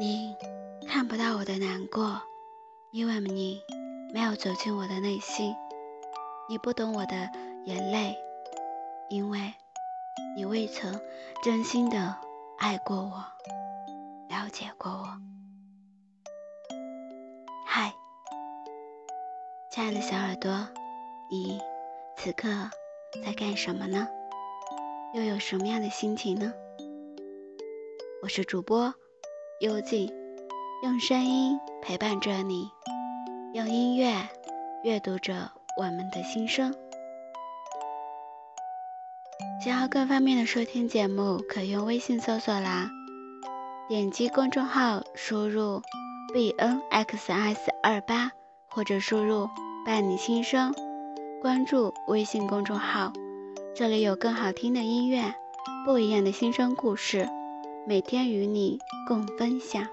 你看不到我的难过，因为你没有走进我的内心；你不懂我的眼泪，因为你未曾真心的爱过我，了解过我。嗨，亲爱的小耳朵，你此刻在干什么呢？又有什么样的心情呢？我是主播。幽静，用声音陪伴着你，用音乐阅读着我们的心声。想要更方便的收听节目，可用微信搜索啦，点击公众号输入 b n x s 二八，或者输入伴你心声，关注微信公众号，这里有更好听的音乐，不一样的心声故事。每天与你共分享。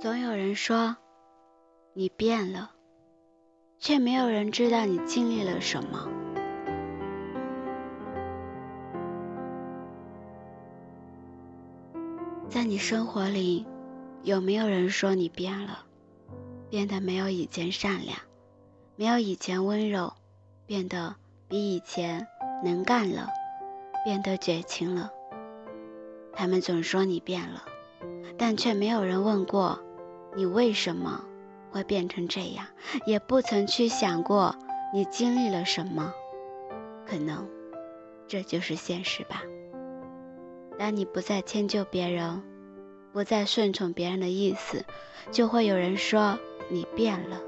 总有人说，你变了。却没有人知道你经历了什么。在你生活里，有没有人说你变了，变得没有以前善良，没有以前温柔，变得比以前能干了，变得绝情了？他们总说你变了，但却没有人问过你为什么。会变成这样，也不曾去想过你经历了什么，可能这就是现实吧。当你不再迁就别人，不再顺从别人的意思，就会有人说你变了。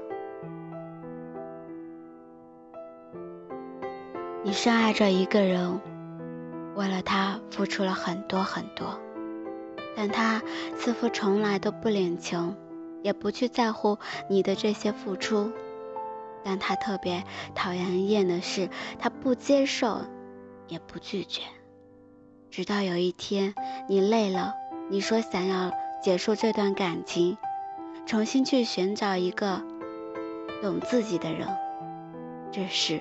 你深爱着一个人，为了他付出了很多很多，但他似乎从来都不领情。也不去在乎你的这些付出，但他特别讨厌厌的是，他不接受，也不拒绝。直到有一天你累了，你说想要结束这段感情，重新去寻找一个懂自己的人，这时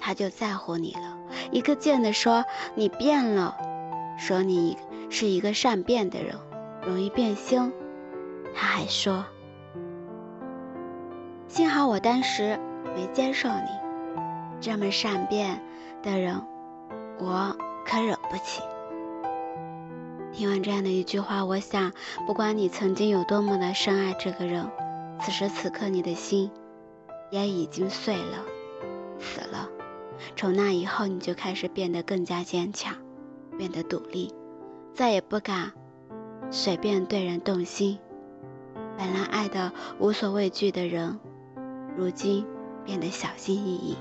他就在乎你了，一个劲的说你变了，说你是一个善变的人，容易变心。他还说：“幸好我当时没接受你，这么善变的人，我可惹不起。”听完这样的一句话，我想，不管你曾经有多么的深爱这个人，此时此刻你的心也已经碎了，死了。从那以后，你就开始变得更加坚强，变得独立，再也不敢随便对人动心。本来爱的无所畏惧的人，如今变得小心翼翼。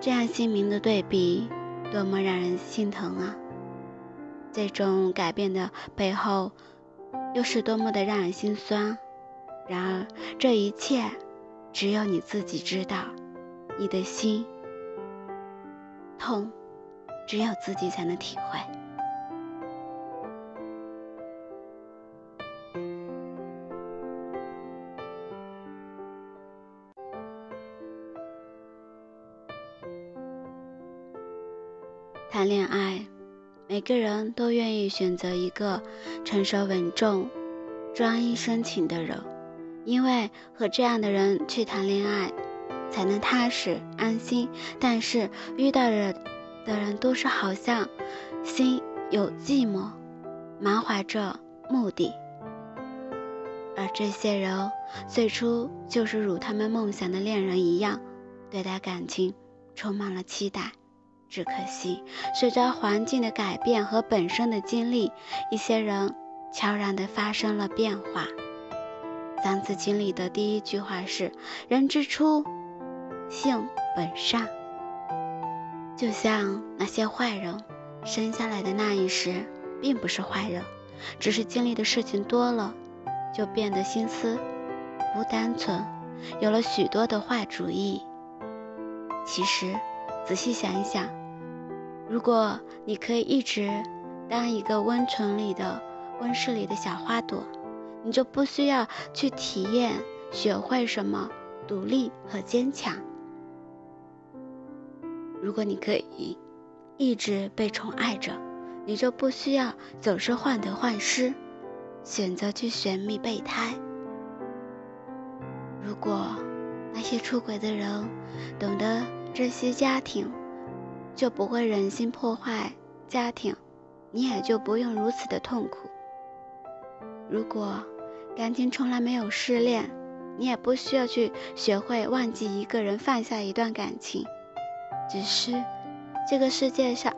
这样鲜明的对比，多么让人心疼啊！这种改变的背后，又是多么的让人心酸。然而，这一切只有你自己知道，你的心痛，只有自己才能体会。个人都愿意选择一个成熟稳重、专一深情的人，因为和这样的人去谈恋爱，才能踏实安心。但是遇到的的人都是好像心有寂寞，满怀着目的，而这些人最初就是如他们梦想的恋人一样，对待感情充满了期待。只可惜，随着环境的改变和本身的经历，一些人悄然地发生了变化。三次经里的第一句话是：“人之初，性本善。”就像那些坏人生下来的那一时，并不是坏人，只是经历的事情多了，就变得心思不单纯，有了许多的坏主意。其实，仔细想一想，如果你可以一直当一个温存里的温室里的小花朵，你就不需要去体验、学会什么独立和坚强。如果你可以一直被宠爱着，你就不需要总是患得患失，选择去寻觅备胎。如果那些出轨的人懂得珍惜家庭，就不会忍心破坏家庭，你也就不用如此的痛苦。如果感情从来没有失恋，你也不需要去学会忘记一个人，放下一段感情。只是，这个世界上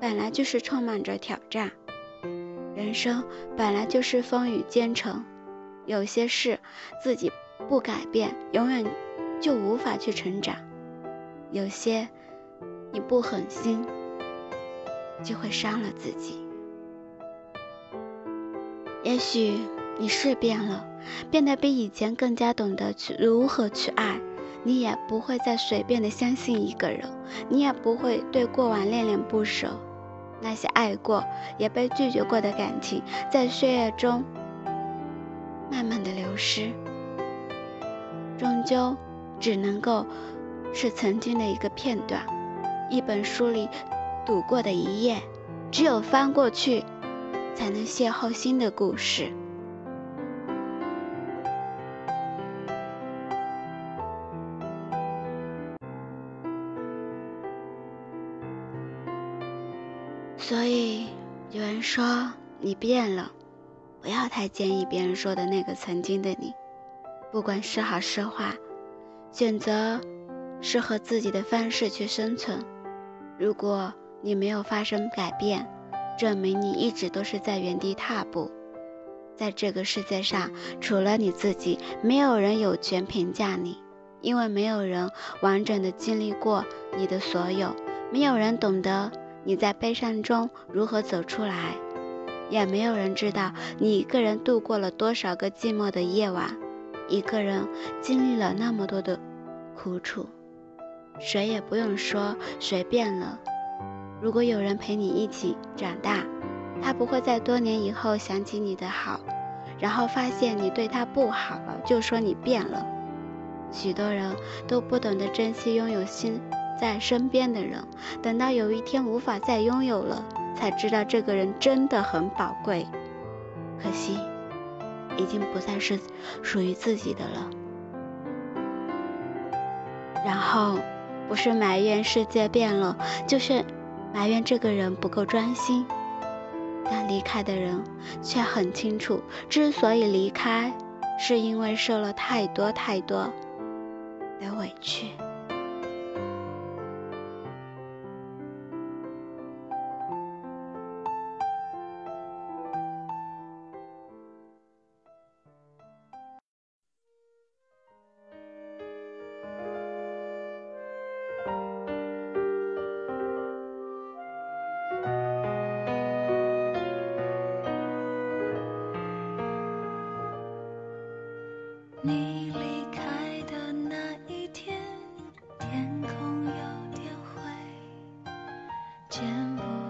本来就是充满着挑战，人生本来就是风雨兼程，有些事自己不改变，永远就无法去成长；有些你不狠心，就会伤了自己。也许你是变了，变得比以前更加懂得去如何去爱。你也不会再随便的相信一个人，你也不会对过往恋恋不舍。那些爱过也被拒绝过的感情，在岁月中慢慢的流失，终究只能够是曾经的一个片段，一本书里读过的一页。只有翻过去，才能邂逅新的故事。所以有人说你变了，不要太介意别人说的那个曾经的你，不管是好是坏，选择适合自己的方式去生存。如果你没有发生改变，证明你一直都是在原地踏步。在这个世界上，除了你自己，没有人有权评价你，因为没有人完整的经历过你的所有，没有人懂得。你在悲伤中如何走出来？也没有人知道你一个人度过了多少个寂寞的夜晚，一个人经历了那么多的苦楚。谁也不用说谁变了。如果有人陪你一起长大，他不会在多年以后想起你的好，然后发现你对他不好了，就说你变了。许多人都不懂得珍惜拥有心。在身边的人，等到有一天无法再拥有了，才知道这个人真的很宝贵。可惜，已经不再是属于自己的了。然后，不是埋怨世界变了，就是埋怨这个人不够专心。但离开的人却很清楚，之所以离开，是因为受了太多太多的委屈。见不。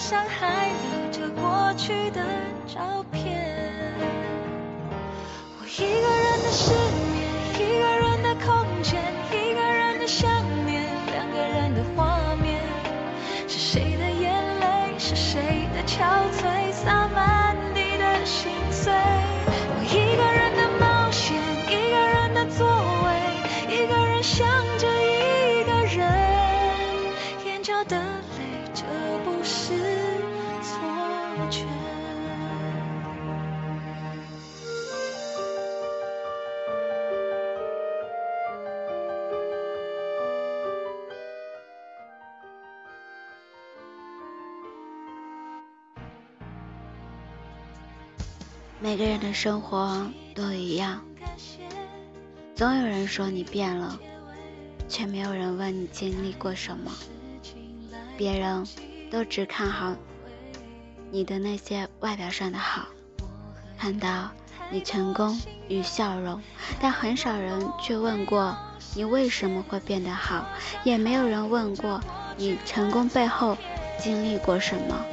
上还留着过去的照片，每个人的生活都一样，总有人说你变了，却没有人问你经历过什么。别人都只看好你的那些外表上的好，看到你成功与笑容，但很少人去问过你为什么会变得好，也没有人问过你成功背后经历过什么。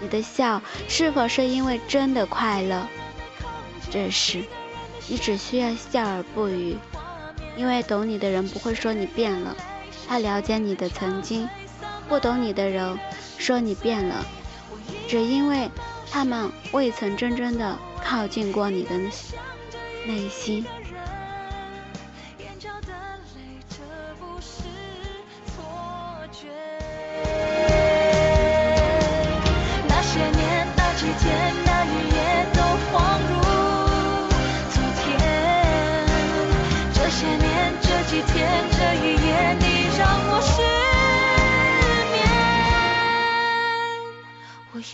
你的笑是否是因为真的快乐？这时，你只需要笑而不语，因为懂你的人不会说你变了，他了解你的曾经；不懂你的人说你变了，只因为他们未曾真正的靠近过你的内心。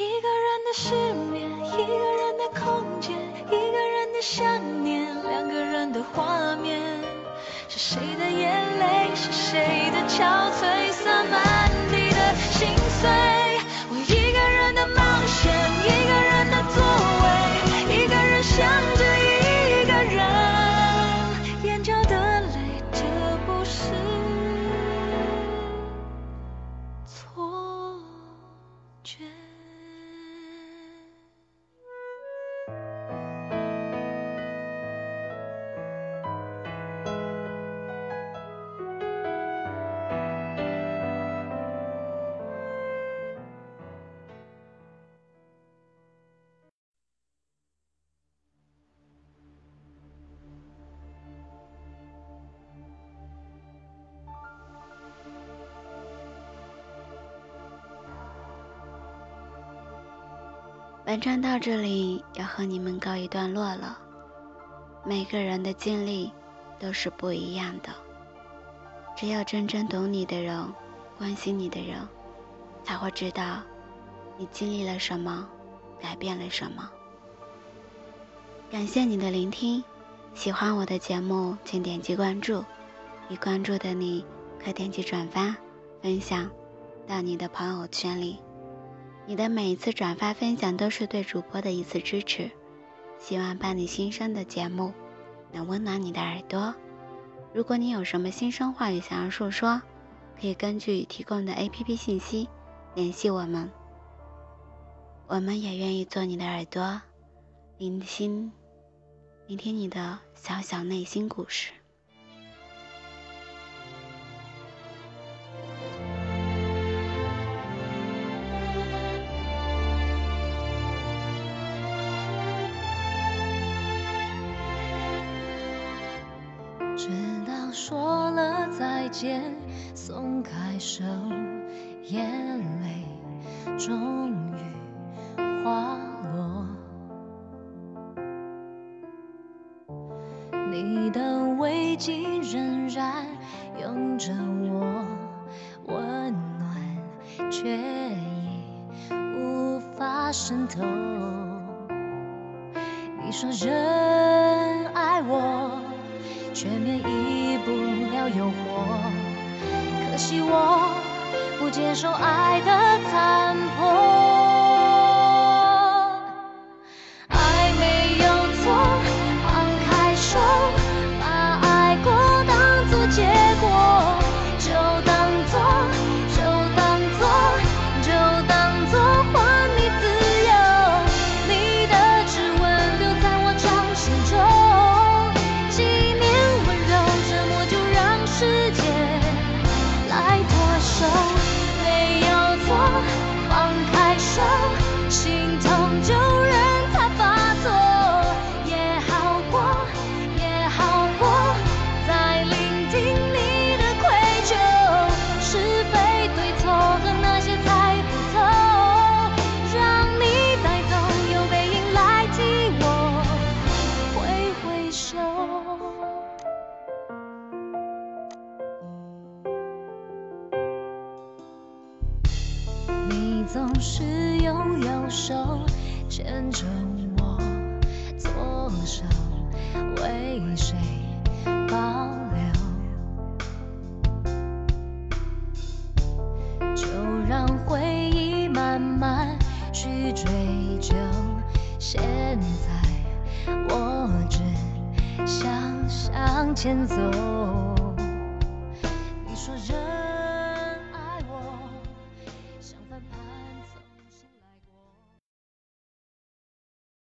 一个人的失眠，一个人的空间，一个人的想念，两个人的画面，是谁的眼泪，是谁的憔悴，洒满？文章到这里要和你们告一段落了。每个人的经历都是不一样的，只有真正懂你的人、关心你的人，才会知道你经历了什么，改变了什么。感谢你的聆听，喜欢我的节目请点击关注，已关注的你可点击转发分享到你的朋友圈里。你的每一次转发分享都是对主播的一次支持，希望伴你新生的节目能温暖你的耳朵。如果你有什么心声话语想要诉说，可以根据提供的 APP 信息联系我们，我们也愿意做你的耳朵，聆听，聆听你的小小内心故事。间，松开手，眼泪终于滑落。你的围巾仍然拥着我，温暖却已无法渗透。你说仍爱我。却免疫不了诱惑，可惜我不接受爱的残破。为谁？